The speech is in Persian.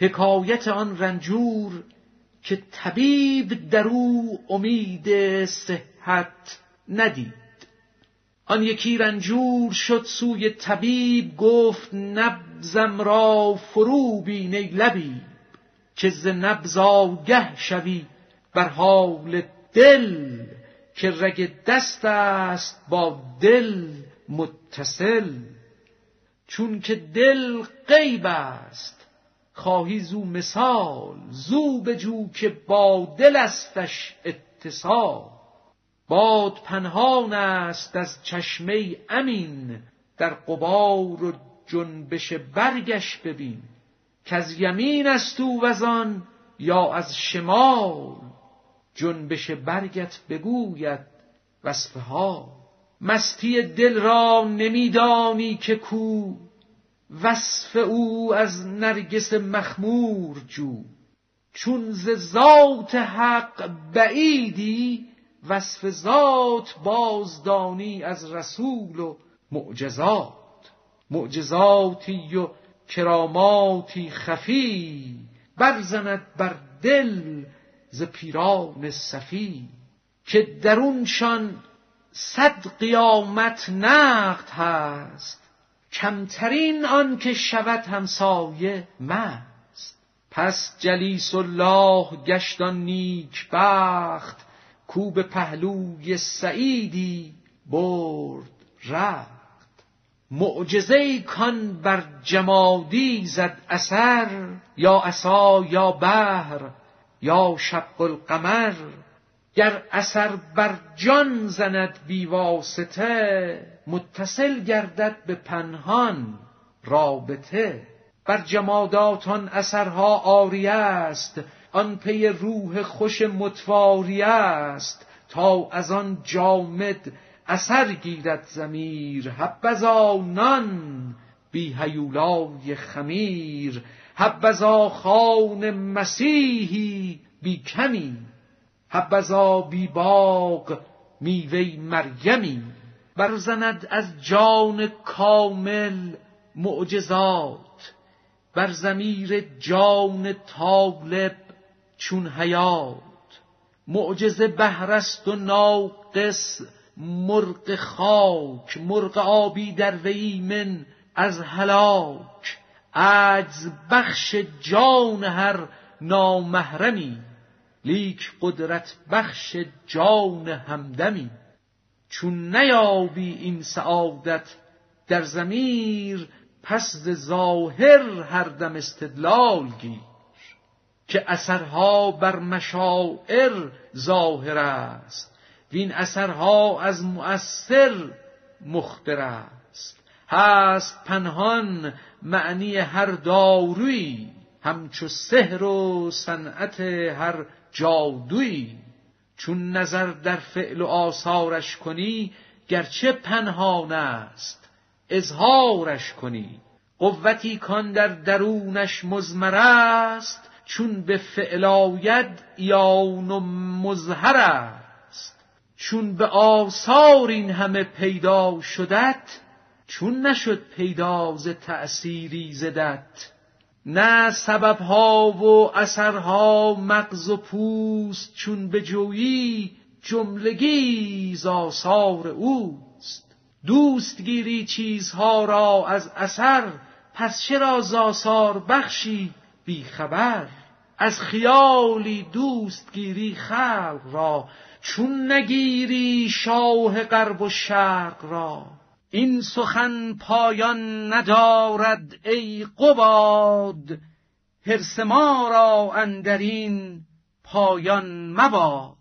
حکایت آن رنجور که طبیب در او امید صحت ندید. آن یکی رنجور شد سوی طبیب گفت نبزم را فرو بین ای لبیب که ز نبز آگه شوی بر حال دل که رگ دست است با دل متصل. چون که دل غیب است خواهی زو مثال زو بجو که با دل استش اتصال. باد پنهان است از چشمه امین در قبار و جنبش برگش ببین. که از یمین است او وزان یا از شمال؟ جنبش برگت بگوید وصفه ها مستی دل را نمیدانی که کو وصف او از نرگس مخمور جو. چون ز ذات حق بعیدی وصف ذات بازدانی از رسول و معجزات. معجزاتی و کراماتی خفی برزند بر دل ز پیران صفی. که درونشان صد قیامت نقد هست کمترین آن که شود همسایه مست. پس جلیس الله گشتان نیک بخت کو پهلوی سعیدی برد رخت. معجزه کان بر جمادی زد اثر یا عصا یا بحر یا شق القمر. گر اثر بر جان زند بی واسطه متصل گردد به پنهان رابطه. بر جمادات آن اثرها آری است آن پی روح خوش متواری است. تا از آن جامد اثر گیرد زمیر حبذا نان بی هیولای خمیر. حبذا خان مسیحی بی کمی. حبذا بی باغ میوه مریمی برزند از جان کامل معجزات بر زمیر جان طالب چون حیات معجزه بهرست و ناقص مرغ خاک مرغ آبی در وی من از هلاک. عجز بخش جان هر نامحرمی لیک قدرت بخش جان همدمی. چون نیابی این سعادت در زمیر پس ظاهر هر دم استدلال گیر که اثرها بر مشاعر ظاهر است وین اثرها از مؤثر مخبر است. هست پنهان معنی هر دارویی همچو سحر و صنعت هر جادویی. چون نظر در فعل و آثارش کنی گرچه پنهان است اظهارش کنی. قوتی کان در درونش مزمر است چون به فعل آید یان و مظهر است. چون به آثار این همه پیدا شدت چون نشد پیدا ز تأثیری زدت. نه سببها و اثرها مغز و پوست چون به جویی جملگی ز آثار اوست. دوست گیری چیزها را از اثر پس چرا ز آثار بخشی بی خبر؟ از خیالی دوست گیری خلق را چون نگیری شاه غرب و شرق را؟ این سخن پایان ندارد ای قباد. حرس ما را اندرین پایان مباد.